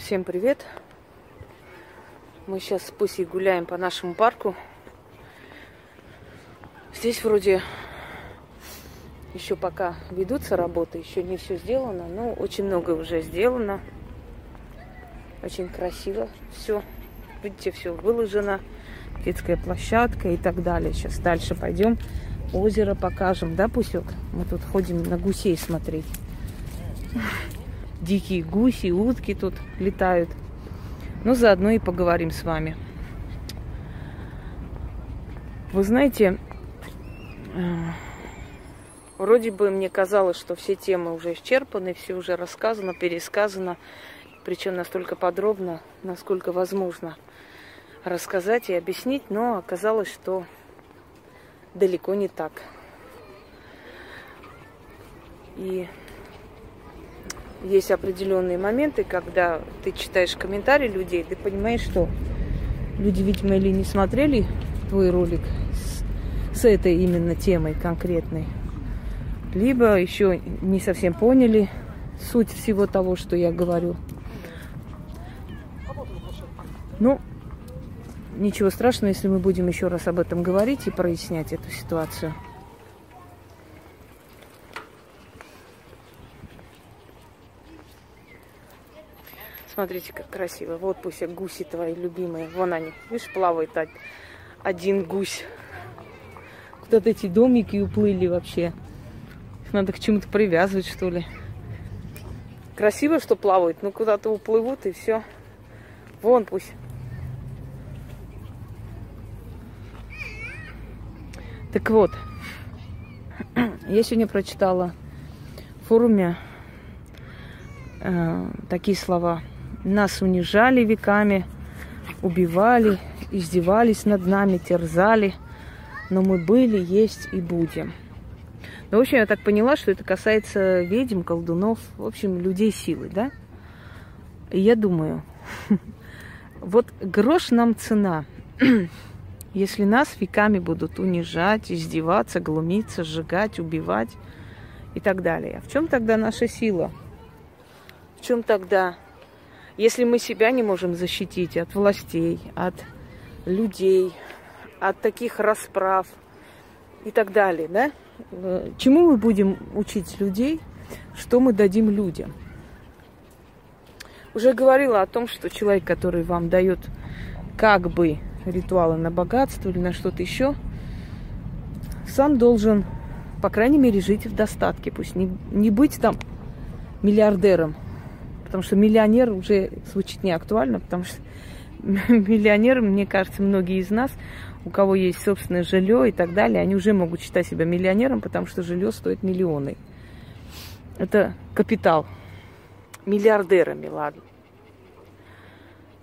Всем привет! Мы сейчас с Пусей гуляем по нашему парку. Здесь вроде еще пока ведутся работы, еще не все сделано, но очень много уже сделано. Очень красиво все. Видите, все выложено. Детская площадка и так далее. Сейчас дальше пойдем. Озеро покажем, да, Пусек? Мы тут ходим на гусей смотреть. Дикие гуси, утки тут летают. Ну, заодно и поговорим с вами. Вы знаете, э, вроде бы мне казалось, что все темы уже исчерпаны, все уже рассказано, пересказано, причем настолько подробно, насколько возможно рассказать и объяснить, но оказалось, что далеко не так. И есть определенные моменты, когда ты читаешь комментарии людей, ты понимаешь, что люди, видимо, или не смотрели твой ролик с, с этой именно темой конкретной, либо еще не совсем поняли суть всего того, что я говорю. Ну, ничего страшного, если мы будем еще раз об этом говорить и прояснять эту ситуацию. Смотрите, как красиво. Вот пусть гуси твои любимые. Вон они. Видишь, плавает один гусь. Куда-то эти домики уплыли вообще. Их надо к чему-то привязывать, что ли. Красиво, что плавают, но куда-то уплывут и все. Вон пусть. Так вот, я сегодня прочитала в форуме э, такие слова. Нас унижали веками, убивали, издевались над нами, терзали, но мы были, есть и будем. Ну, в общем, я так поняла, что это касается ведьм, колдунов, в общем, людей силы, да? И я думаю, вот грош нам цена, если нас веками будут унижать, издеваться, глумиться, сжигать, убивать и так далее. А в чем тогда наша сила? В чем тогда если мы себя не можем защитить от властей, от людей, от таких расправ и так далее, да? Э, чему мы будем учить людей, что мы дадим людям? Уже говорила о том, что человек, который вам дает как бы ритуалы на богатство или на что-то еще, сам должен, по крайней мере, жить в достатке. Пусть не, не быть там миллиардером, Потому что миллионер уже звучит не актуально, потому что миллионеры, мне кажется, многие из нас, у кого есть собственное жилье и так далее, они уже могут считать себя миллионером, потому что жилье стоит миллионы. Это капитал. Миллиардерами, ладно.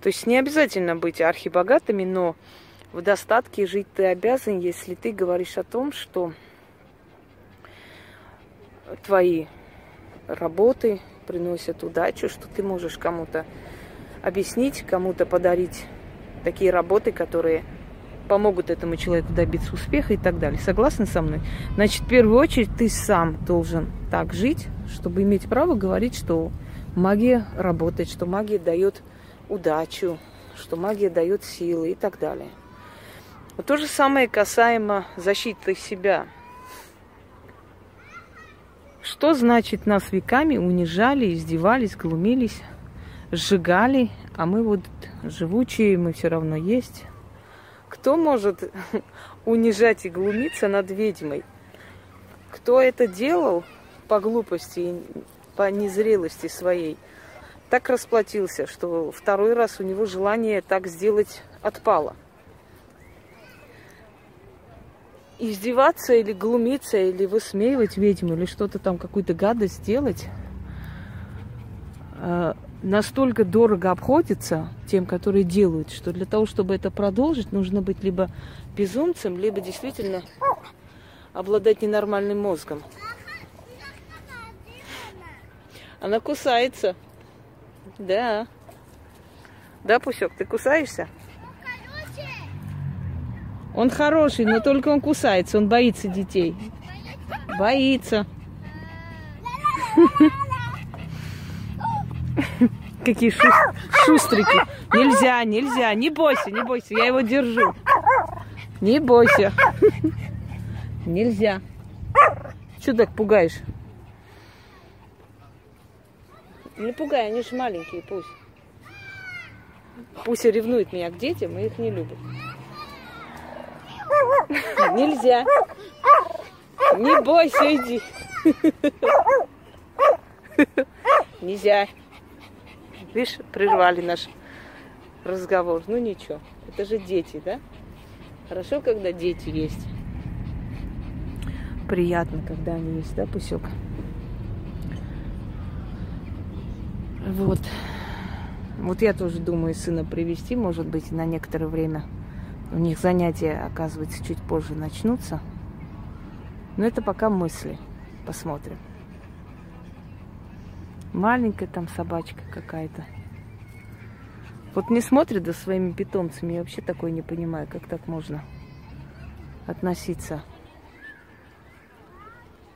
То есть не обязательно быть архибогатыми, но в достатке жить ты обязан, если ты говоришь о том, что твои работы, приносят удачу, что ты можешь кому-то объяснить, кому-то подарить такие работы, которые помогут этому человеку добиться успеха и так далее. Согласны со мной? Значит, в первую очередь ты сам должен так жить, чтобы иметь право говорить, что магия работает, что магия дает удачу, что магия дает силы и так далее. Вот то же самое касаемо защиты себя – что значит нас веками унижали, издевались, глумились, сжигали, а мы вот живучие, мы все равно есть. Кто может унижать и глумиться над ведьмой? Кто это делал по глупости и по незрелости своей, так расплатился, что второй раз у него желание так сделать отпало – издеваться или глумиться, или высмеивать ведьму, или что-то там, какую-то гадость делать, э, настолько дорого обходится тем, которые делают, что для того, чтобы это продолжить, нужно быть либо безумцем, либо действительно обладать ненормальным мозгом. Она кусается. Да. Да, Пусек, ты кусаешься? Он хороший, но только он кусается, он боится детей. Боится. Какие шу... шустрики. Нельзя, нельзя. Не бойся, не бойся. Я его держу. Не бойся. Нельзя. Что так пугаешь? Не пугай, они же маленькие, пусть. Пусть ревнует меня к детям и их не любит. Нельзя. Не бойся, иди. Нельзя. Видишь, прервали наш разговор. Ну ничего, это же дети, да? Хорошо, когда дети есть. Приятно, когда они есть, да, Пусек? Вот. Вот я тоже думаю сына привести, может быть, на некоторое время. У них занятия, оказывается, чуть позже начнутся. Но это пока мысли. Посмотрим. Маленькая там собачка какая-то. Вот не смотрит за своими питомцами. Я вообще такое не понимаю, как так можно относиться.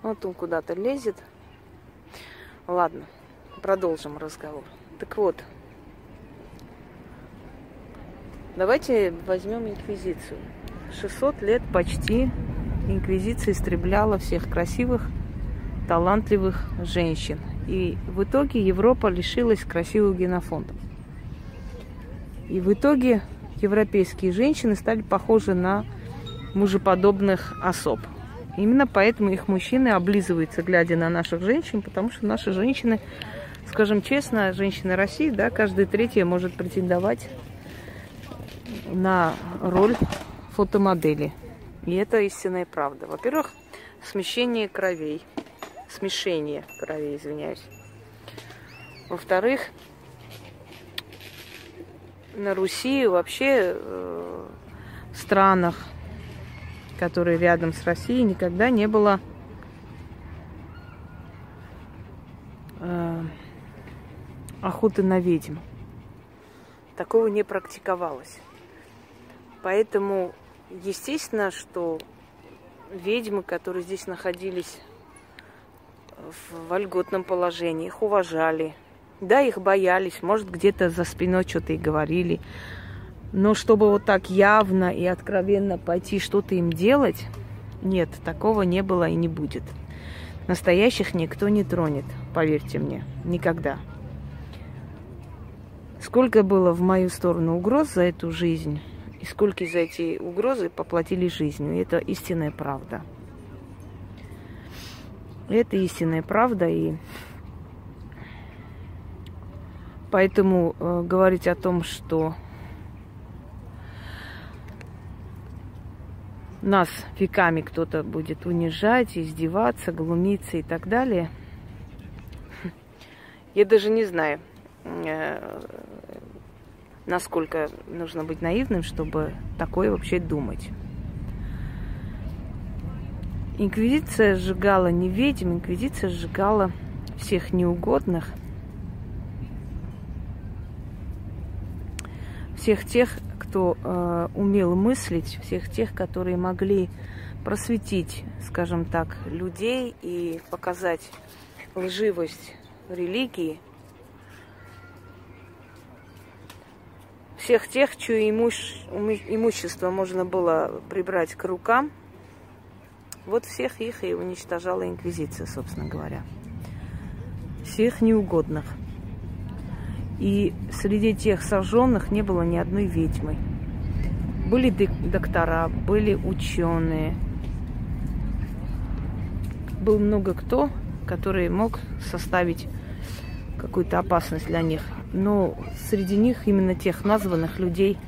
Вот он куда-то лезет. Ладно, продолжим разговор. Так вот, давайте возьмем инквизицию. 600 лет почти инквизиция истребляла всех красивых, талантливых женщин. И в итоге Европа лишилась красивых генофондов. И в итоге европейские женщины стали похожи на мужеподобных особ. Именно поэтому их мужчины облизываются, глядя на наших женщин, потому что наши женщины, скажем честно, женщины России, да, каждая третья может претендовать на роль фотомодели. И это истинная правда. Во-первых, смещение кровей. Смешение кровей, извиняюсь. Во-вторых, на Руси вообще э, в странах, которые рядом с Россией, никогда не было э, охоты на ведьм. Такого не практиковалось. Поэтому Естественно, что ведьмы, которые здесь находились в вольготном положении, их уважали. Да, их боялись, может, где-то за спиной что-то и говорили. Но чтобы вот так явно и откровенно пойти что-то им делать, нет, такого не было и не будет. Настоящих никто не тронет, поверьте мне, никогда. Сколько было в мою сторону угроз за эту жизнь, и сколько за эти угрозы поплатили жизнью. И это истинная правда. Это истинная правда. И поэтому э, говорить о том, что нас веками кто-то будет унижать, издеваться, глумиться и так далее, я даже не знаю э, насколько нужно быть наивным, чтобы такое вообще думать. Инквизиция сжигала не ведьм, инквизиция сжигала всех неугодных, всех тех, кто э, умел мыслить, всех тех, которые могли просветить, скажем так, людей и показать лживость религии – всех тех, чье имущ... имущество можно было прибрать к рукам, вот всех их и уничтожала Инквизиция, собственно говоря. Всех неугодных. И среди тех сожженных не было ни одной ведьмы. Были доктора, были ученые. Был много кто, который мог составить какую-то опасность для них но среди них именно тех названных людей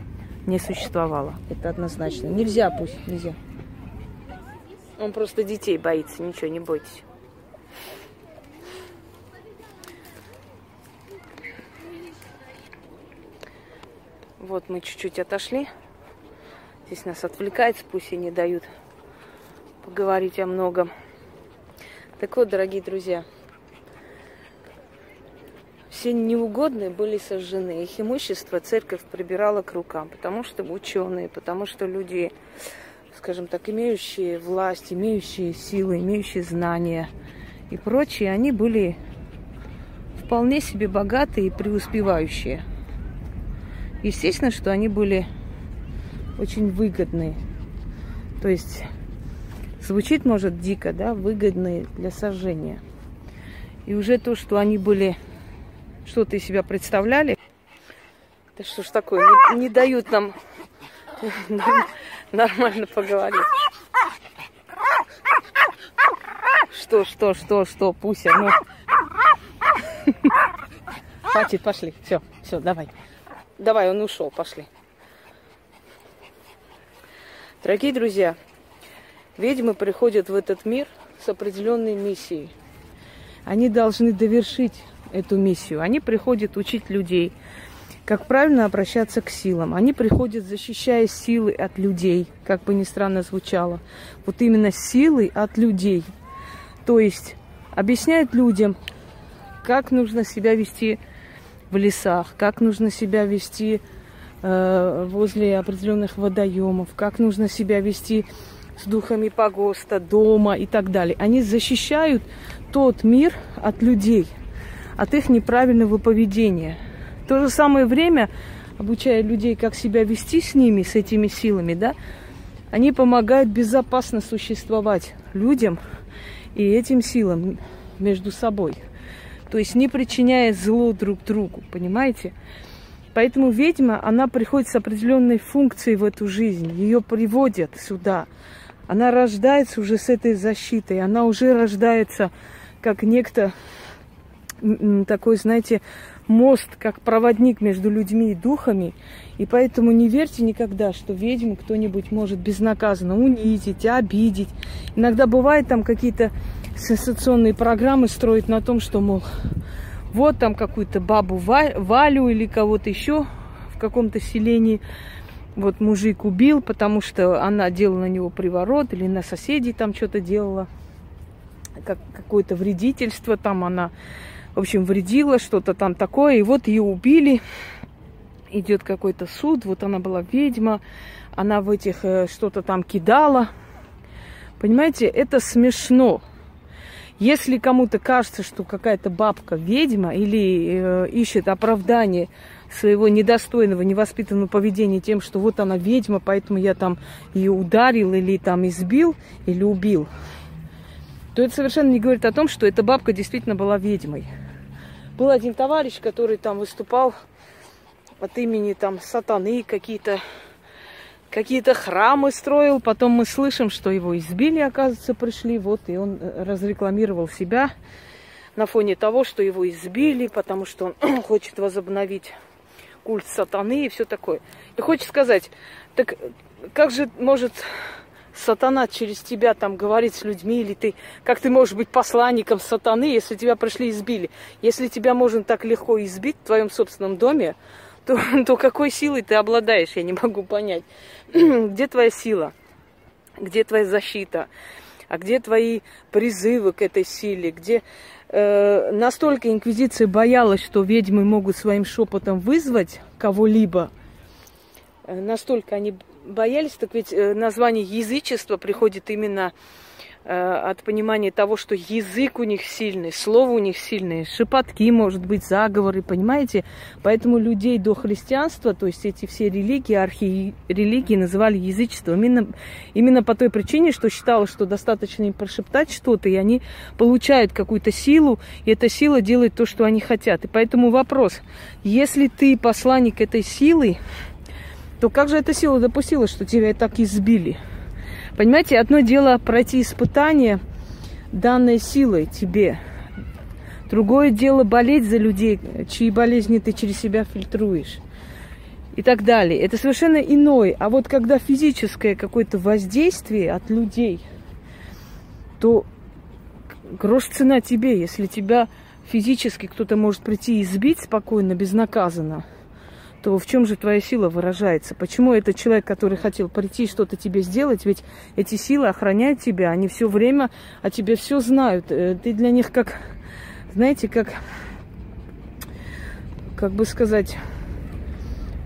не существовало. Это однозначно. Нельзя пусть, нельзя. Он просто детей боится, ничего, не бойтесь. Вот мы чуть-чуть отошли. Здесь нас отвлекается, пусть и не дают поговорить о многом. Так вот, дорогие друзья, все неугодные были сожжены. Их имущество церковь прибирала к рукам, потому что ученые, потому что люди, скажем так, имеющие власть, имеющие силы, имеющие знания и прочие, они были вполне себе богатые и преуспевающие. Естественно, что они были очень выгодные. То есть звучит, может, дико, да, выгодные для сожжения. И уже то, что они были, что-то из себя представляли, да что ж такое, не, не дают нам нормально поговорить. Что, что, что, что, Пуся, ну. Хватит, пошли. Все, все, давай. Давай, он ушел, пошли. Дорогие друзья, ведьмы приходят в этот мир с определенной миссией. Они должны довершить эту миссию. Они приходят учить людей, как правильно обращаться к силам. Они приходят, защищая силы от людей, как бы ни странно звучало. Вот именно силы от людей. То есть объясняют людям, как нужно себя вести в лесах, как нужно себя вести э, возле определенных водоемов, как нужно себя вести с духами погоста, дома и так далее. Они защищают тот мир от людей, от их неправильного поведения. В то же самое время, обучая людей, как себя вести с ними, с этими силами, да, они помогают безопасно существовать людям и этим силам между собой. То есть не причиняя зло друг другу, понимаете? Поэтому ведьма, она приходит с определенной функцией в эту жизнь. Ее приводят сюда. Она рождается уже с этой защитой. Она уже рождается как некто такой, знаете, мост, как проводник между людьми и духами. И поэтому не верьте никогда, что ведьму кто-нибудь может безнаказанно унизить, обидеть. Иногда бывает там какие-то сенсационные программы строить на том, что, мол, вот там какую-то бабу Валю или кого-то еще в каком-то селении вот мужик убил, потому что она делала на него приворот или на соседей там что-то делала, как какое-то вредительство там она в общем, вредила, что-то там такое, и вот ее убили. Идет какой-то суд, вот она была ведьма, она в этих э, что-то там кидала. Понимаете, это смешно. Если кому-то кажется, что какая-то бабка ведьма или э, ищет оправдание своего недостойного, невоспитанного поведения тем, что вот она ведьма, поэтому я там ее ударил или там избил или убил, то это совершенно не говорит о том, что эта бабка действительно была ведьмой. Был один товарищ, который там выступал от имени там сатаны, какие-то какие-то храмы строил. Потом мы слышим, что его избили, оказывается, пришли. Вот, и он э, разрекламировал себя на фоне того, что его избили, потому что он хочет возобновить культ сатаны и все такое. И хочет сказать, так как же может сатана через тебя там говорит с людьми, или ты, как ты можешь быть посланником сатаны, если тебя пришли и избили. Если тебя можно так легко избить в твоем собственном доме, то, то какой силой ты обладаешь, я не могу понять. Где твоя сила? Где твоя защита? А где твои призывы к этой силе? Где э, настолько инквизиция боялась, что ведьмы могут своим шепотом вызвать кого-либо, э, настолько они боялись, так ведь э, название язычества приходит именно э, от понимания того, что язык у них сильный, слово у них сильное, шепотки, может быть, заговоры, понимаете? Поэтому людей до христианства, то есть эти все религии, архирелигии называли язычеством. Именно, именно по той причине, что считалось, что достаточно им прошептать что-то, и они получают какую-то силу, и эта сила делает то, что они хотят. И поэтому вопрос, если ты посланник этой силы, то как же эта сила допустила, что тебя так избили? Понимаете, одно дело пройти испытание данной силой тебе. Другое дело болеть за людей, чьи болезни ты через себя фильтруешь. И так далее. Это совершенно иное. А вот когда физическое какое-то воздействие от людей, то грош цена тебе, если тебя физически кто-то может прийти и избить спокойно, безнаказанно – то в чем же твоя сила выражается? Почему этот человек, который хотел прийти что-то тебе сделать, ведь эти силы охраняют тебя, они все время о тебе все знают. Э, ты для них как, знаете, как, как бы сказать,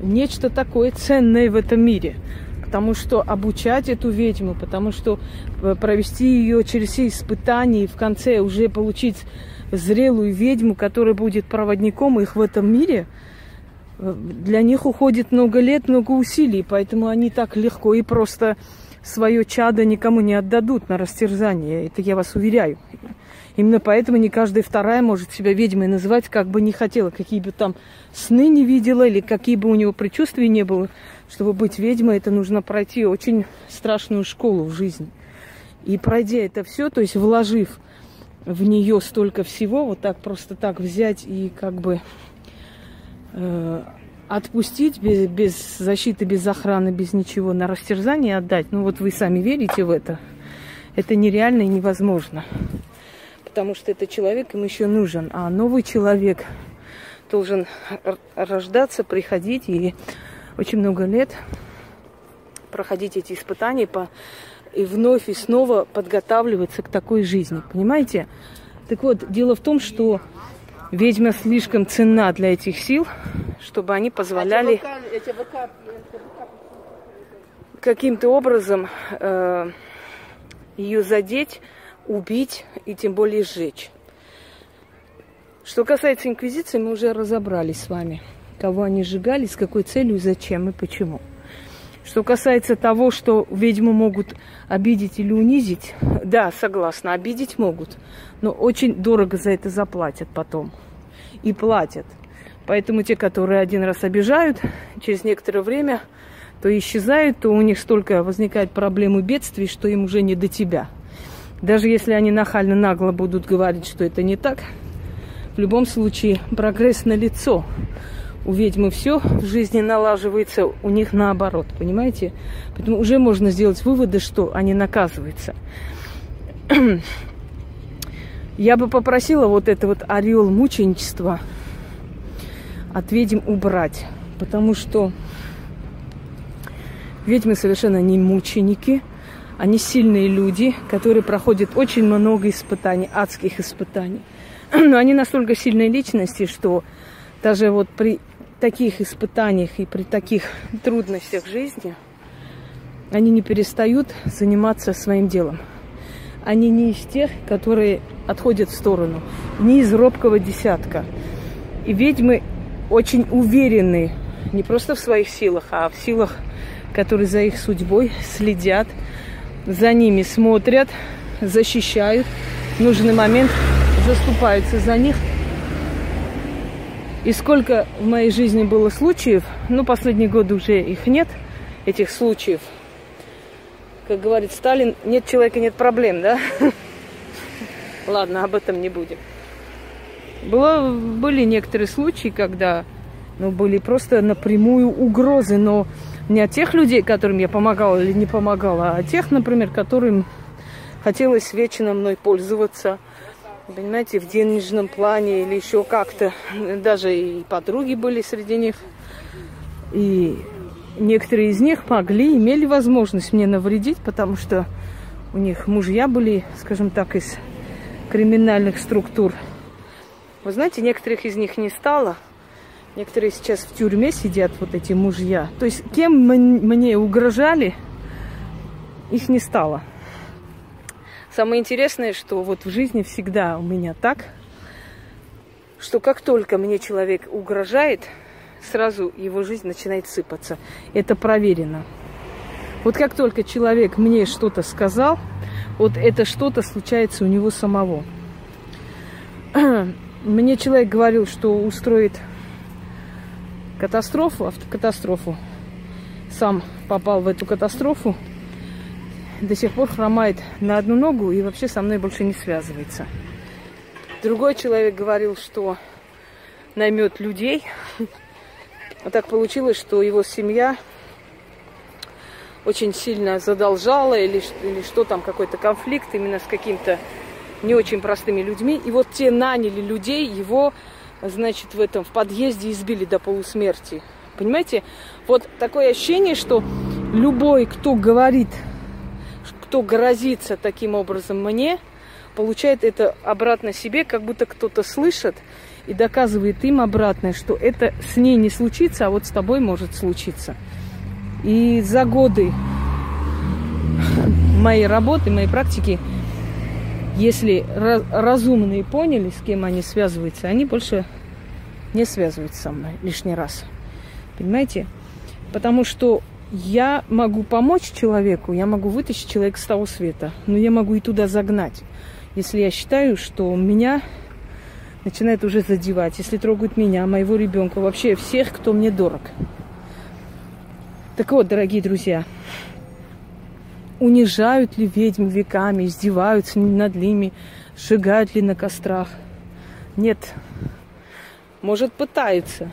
нечто такое ценное в этом мире. Потому что обучать эту ведьму, потому что э, провести ее через все испытания и в конце уже получить зрелую ведьму, которая будет проводником их в этом мире, для них уходит много лет, много усилий, поэтому они так легко и просто свое чадо никому не отдадут на растерзание. Это я вас уверяю. Именно поэтому не каждая вторая может себя ведьмой называть, как бы не хотела, какие бы там сны не видела или какие бы у него предчувствия не было. Чтобы быть ведьмой, это нужно пройти очень страшную школу в жизни. И пройдя это все, то есть вложив в нее столько всего, вот так просто так взять и как бы отпустить без, без защиты, без охраны, без ничего, на растерзание отдать, ну вот вы сами верите в это, это нереально и невозможно. Потому что этот человек им еще нужен, а новый человек должен рождаться, приходить и очень много лет проходить эти испытания по, и вновь и снова подготавливаться к такой жизни. Понимаете? Так вот, дело в том, что ведьма слишком ценна для этих сил, чтобы они позволяли каким-то образом э, ее задеть, убить и тем более сжечь. Что касается инквизиции, мы уже разобрались с вами, кого они сжигали, с какой целью, зачем и почему. Что касается того, что ведьму могут обидеть или унизить, да, согласна, обидеть могут, но очень дорого за это заплатят потом. И платят. Поэтому те, которые один раз обижают, через некоторое время то исчезают, то у них столько возникает проблем и бедствий, что им уже не до тебя. Даже если они нахально нагло будут говорить, что это не так, в любом случае прогресс на лицо у ведьмы все в жизни налаживается, у них наоборот, понимаете? Поэтому уже можно сделать выводы, что они наказываются. Я бы попросила вот это вот орел мученичества от ведьм убрать, потому что ведьмы совершенно не мученики, они сильные люди, которые проходят очень много испытаний, адских испытаний. Но они настолько сильные личности, что даже вот при таких испытаниях и при таких трудностях жизни они не перестают заниматься своим делом. Они не из тех, которые отходят в сторону, не из робкого десятка. И ведьмы очень уверены не просто в своих силах, а в силах, которые за их судьбой следят, за ними смотрят, защищают, в нужный момент заступаются за них – и сколько в моей жизни было случаев, ну, последние годы уже их нет, этих случаев. Как говорит Сталин, нет человека, нет проблем, да? Ладно, об этом не будем. Было, были некоторые случаи, когда ну, были просто напрямую угрозы, но не от тех людей, которым я помогала или не помогала, а от тех, например, которым хотелось вечно мной пользоваться – понимаете, в денежном плане или еще как-то. Даже и подруги были среди них. И некоторые из них могли, имели возможность мне навредить, потому что у них мужья были, скажем так, из криминальных структур. Вы знаете, некоторых из них не стало. Некоторые сейчас в тюрьме сидят, вот эти мужья. То есть, кем мне угрожали, их не стало. Самое интересное, что вот в жизни всегда у меня так, что как только мне человек угрожает, сразу его жизнь начинает сыпаться. Это проверено. Вот как только человек мне что-то сказал, вот это что-то случается у него самого. Мне человек говорил, что устроит катастрофу, автокатастрофу. Сам попал в эту катастрофу, до сих пор хромает на одну ногу и вообще со мной больше не связывается. Другой человек говорил, что наймет людей. А так получилось, что его семья очень сильно задолжала или, или что там, какой-то конфликт именно с каким-то не очень простыми людьми. И вот те наняли людей, его, значит, в этом, в подъезде избили до полусмерти. Понимаете? Вот такое ощущение, что любой, кто говорит кто грозится таким образом мне, получает это обратно себе, как будто кто-то слышит и доказывает им обратное, что это с ней не случится, а вот с тобой может случиться. И за годы моей работы, моей практики если разумные поняли, с кем они связываются, они больше не связываются со мной лишний раз. Понимаете? Потому что я могу помочь человеку, я могу вытащить человека с того света, но я могу и туда загнать, если я считаю, что меня начинает уже задевать, если трогают меня, моего ребенка, вообще всех, кто мне дорог. Так вот, дорогие друзья, унижают ли ведьм веками, издеваются над ними, сжигают ли на кострах? Нет. Может, пытаются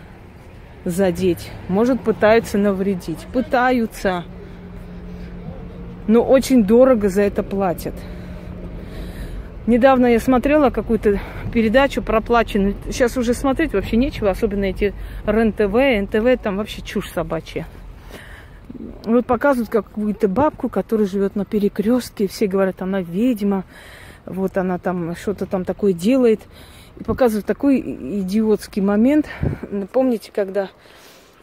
задеть, может, пытаются навредить. Пытаются. Но очень дорого за это платят. Недавно я смотрела какую-то передачу проплаченную. Сейчас уже смотреть вообще нечего, особенно эти РЕН-ТВ, НТВ, там вообще чушь собачья. Вот показывают какую-то бабку, которая живет на перекрестке, все говорят, она ведьма, вот она там что-то там такое делает. И показывают такой идиотский момент. Помните, когда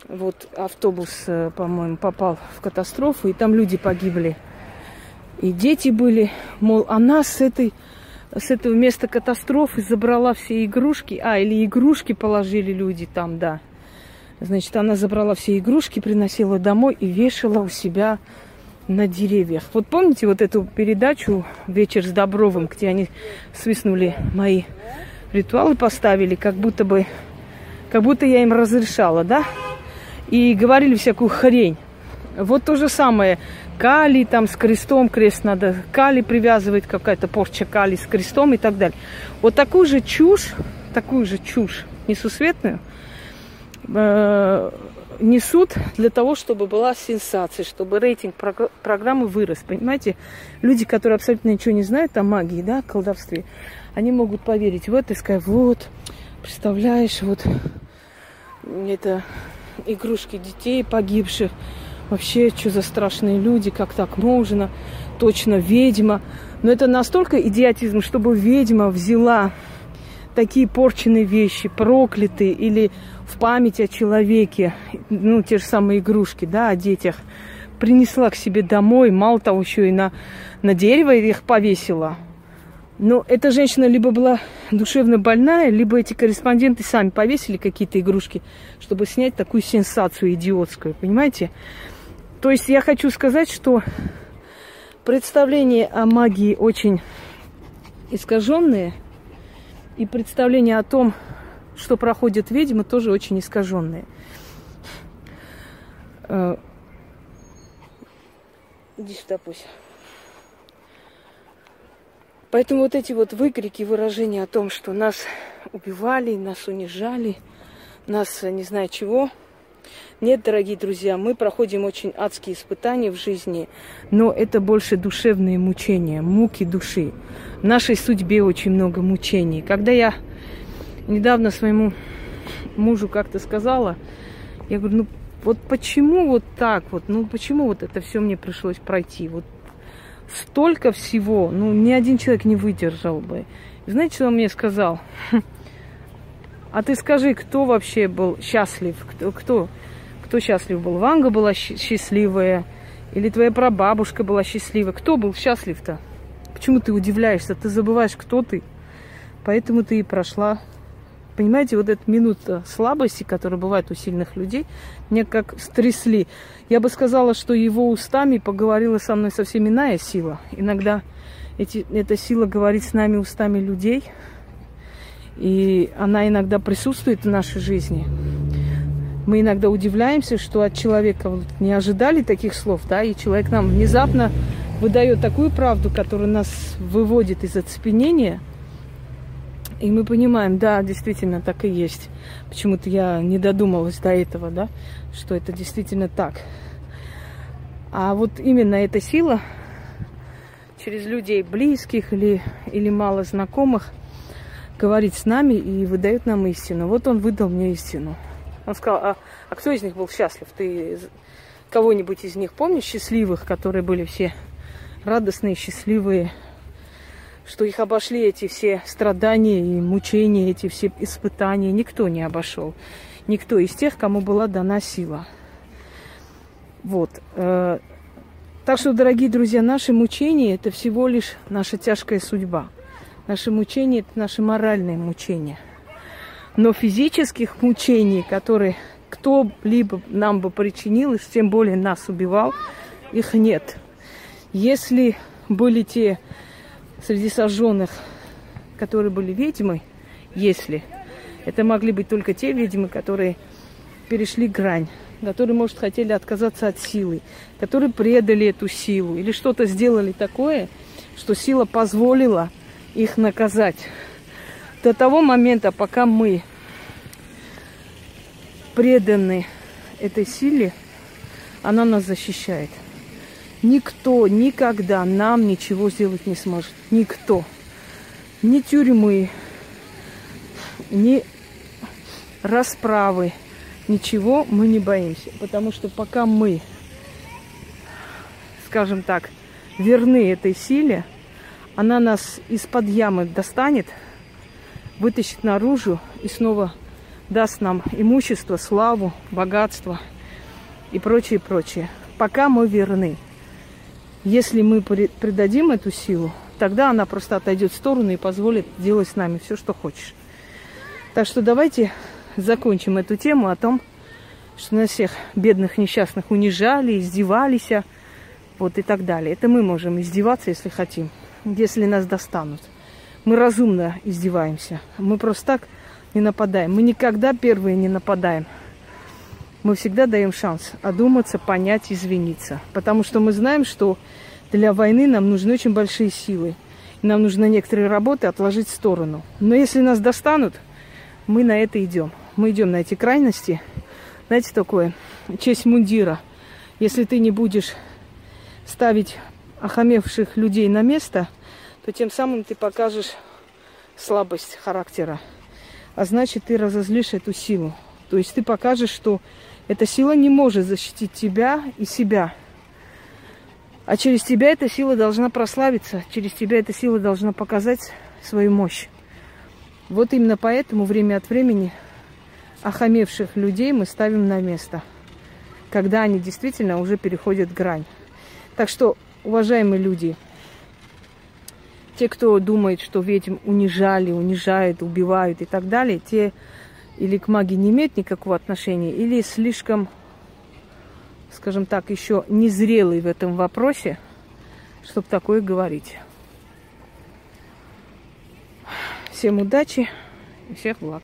вот автобус, э, по-моему, попал в катастрофу, и там люди погибли. И дети были, мол, она с этой с этого места катастрофы забрала все игрушки. А, или игрушки положили люди там, да. Значит, она забрала все игрушки, приносила домой и вешала у себя на деревьях. Вот помните вот эту передачу «Вечер с Добровым», где они свистнули мои ритуалы, поставили, как будто бы, как будто я им разрешала, да? И говорили всякую хрень. Вот то же самое. Калий там с крестом, крест надо, калий привязывать, какая-то порча калий с крестом и так далее. Вот такую же чушь, такую же чушь несусветную – э, несут для того, чтобы была сенсация, чтобы рейтинг прог- программы вырос. Понимаете, люди, которые абсолютно ничего не знают о магии, да, колдовстве, они могут поверить в это и сказать, вот, представляешь, вот это игрушки детей погибших, вообще, что за страшные люди, как так можно, точно ведьма. Но это настолько идиотизм, чтобы ведьма взяла такие порченные вещи, проклятые или в память о человеке, ну, те же самые игрушки, да, о детях, принесла к себе домой, мало того, еще и на, на дерево их повесила. Но эта женщина либо была душевно больная, либо эти корреспонденты сами повесили какие-то игрушки, чтобы снять такую сенсацию идиотскую, понимаете? То есть я хочу сказать, что представления о магии очень искаженные, и представления о том, что проходят ведьмы, тоже очень искаженные. Э, иди сюда, пусть. Поэтому вот эти вот выкрики, выражения о том, что нас убивали, нас унижали, нас не знаю чего. Нет, дорогие друзья, мы проходим очень адские испытания в жизни, но это больше душевные мучения, муки души. В нашей судьбе очень много мучений. Когда я недавно своему мужу как-то сказала, я говорю, ну вот почему вот так вот, ну почему вот это все мне пришлось пройти, вот столько всего, ну ни один человек не выдержал бы. И знаете, что он мне сказал? А ты скажи, кто вообще был счастлив, кто, кто, кто счастлив был? Ванга была счастливая, или твоя прабабушка была счастлива? Кто был счастлив-то? Почему ты удивляешься? Ты забываешь, кто ты. Поэтому ты и прошла Понимаете, вот эта минута слабости, которая бывает у сильных людей, мне как стрясли. Я бы сказала, что его устами поговорила со мной совсем иная сила. Иногда эти, эта сила говорит с нами устами людей, и она иногда присутствует в нашей жизни. Мы иногда удивляемся, что от человека вот не ожидали таких слов, да, и человек нам внезапно выдает такую правду, которая нас выводит из оцепенения – и мы понимаем, да, действительно так и есть. Почему-то я не додумалась до этого, да, что это действительно так. А вот именно эта сила через людей близких или, или мало знакомых говорит с нами и выдает нам истину. Вот он выдал мне истину. Он сказал, а, а кто из них был счастлив? Ты кого-нибудь из них помнишь, счастливых, которые были все радостные, счастливые, что их обошли эти все страдания и мучения, эти все испытания. Никто не обошел. Никто из тех, кому была дана сила. Вот. Э, так что, дорогие друзья, наши мучения – это всего лишь наша тяжкая судьба. Наши мучения – это наши моральные мучения. Но физических мучений, которые кто-либо нам бы причинил, и тем более нас убивал, их нет. Если были те среди сожженных, которые были ведьмы, если, это могли быть только те ведьмы, которые перешли грань, которые, может, хотели отказаться от силы, которые предали эту силу или что-то сделали такое, что сила позволила их наказать. До того момента, пока мы преданы этой силе, она нас защищает. Никто никогда нам ничего сделать не сможет. Никто. Ни тюрьмы, ни расправы, ничего мы не боимся. Потому что пока мы, скажем так, верны этой силе, она нас из-под ямы достанет, вытащит наружу и снова даст нам имущество, славу, богатство и прочее, прочее. Пока мы верны. Если мы предадим эту силу, тогда она просто отойдет в сторону и позволит делать с нами все, что хочешь. Так что давайте закончим эту тему о том, что нас всех бедных несчастных унижали, издевались, вот и так далее. Это мы можем издеваться, если хотим, если нас достанут. Мы разумно издеваемся. Мы просто так не нападаем. Мы никогда первые не нападаем. Мы всегда даем шанс одуматься, понять, извиниться. Потому что мы знаем, что для войны нам нужны очень большие силы. нам нужно некоторые работы отложить в сторону. Но если нас достанут, мы на это идем. Мы идем на эти крайности. Знаете, такое, честь мундира. Если ты не будешь ставить охамевших людей на место, то тем самым ты покажешь слабость характера а значит, ты разозлишь эту силу. То есть ты покажешь, что эта сила не может защитить тебя и себя. А через тебя эта сила должна прославиться, через тебя эта сила должна показать свою мощь. Вот именно поэтому время от времени охамевших людей мы ставим на место, когда они действительно уже переходят грань. Так что, уважаемые люди, те, кто думает, что ведьм унижали, унижают, убивают и так далее, те или к магии не имеют никакого отношения, или слишком, скажем так, еще незрелый в этом вопросе, чтобы такое говорить. Всем удачи и всех благ.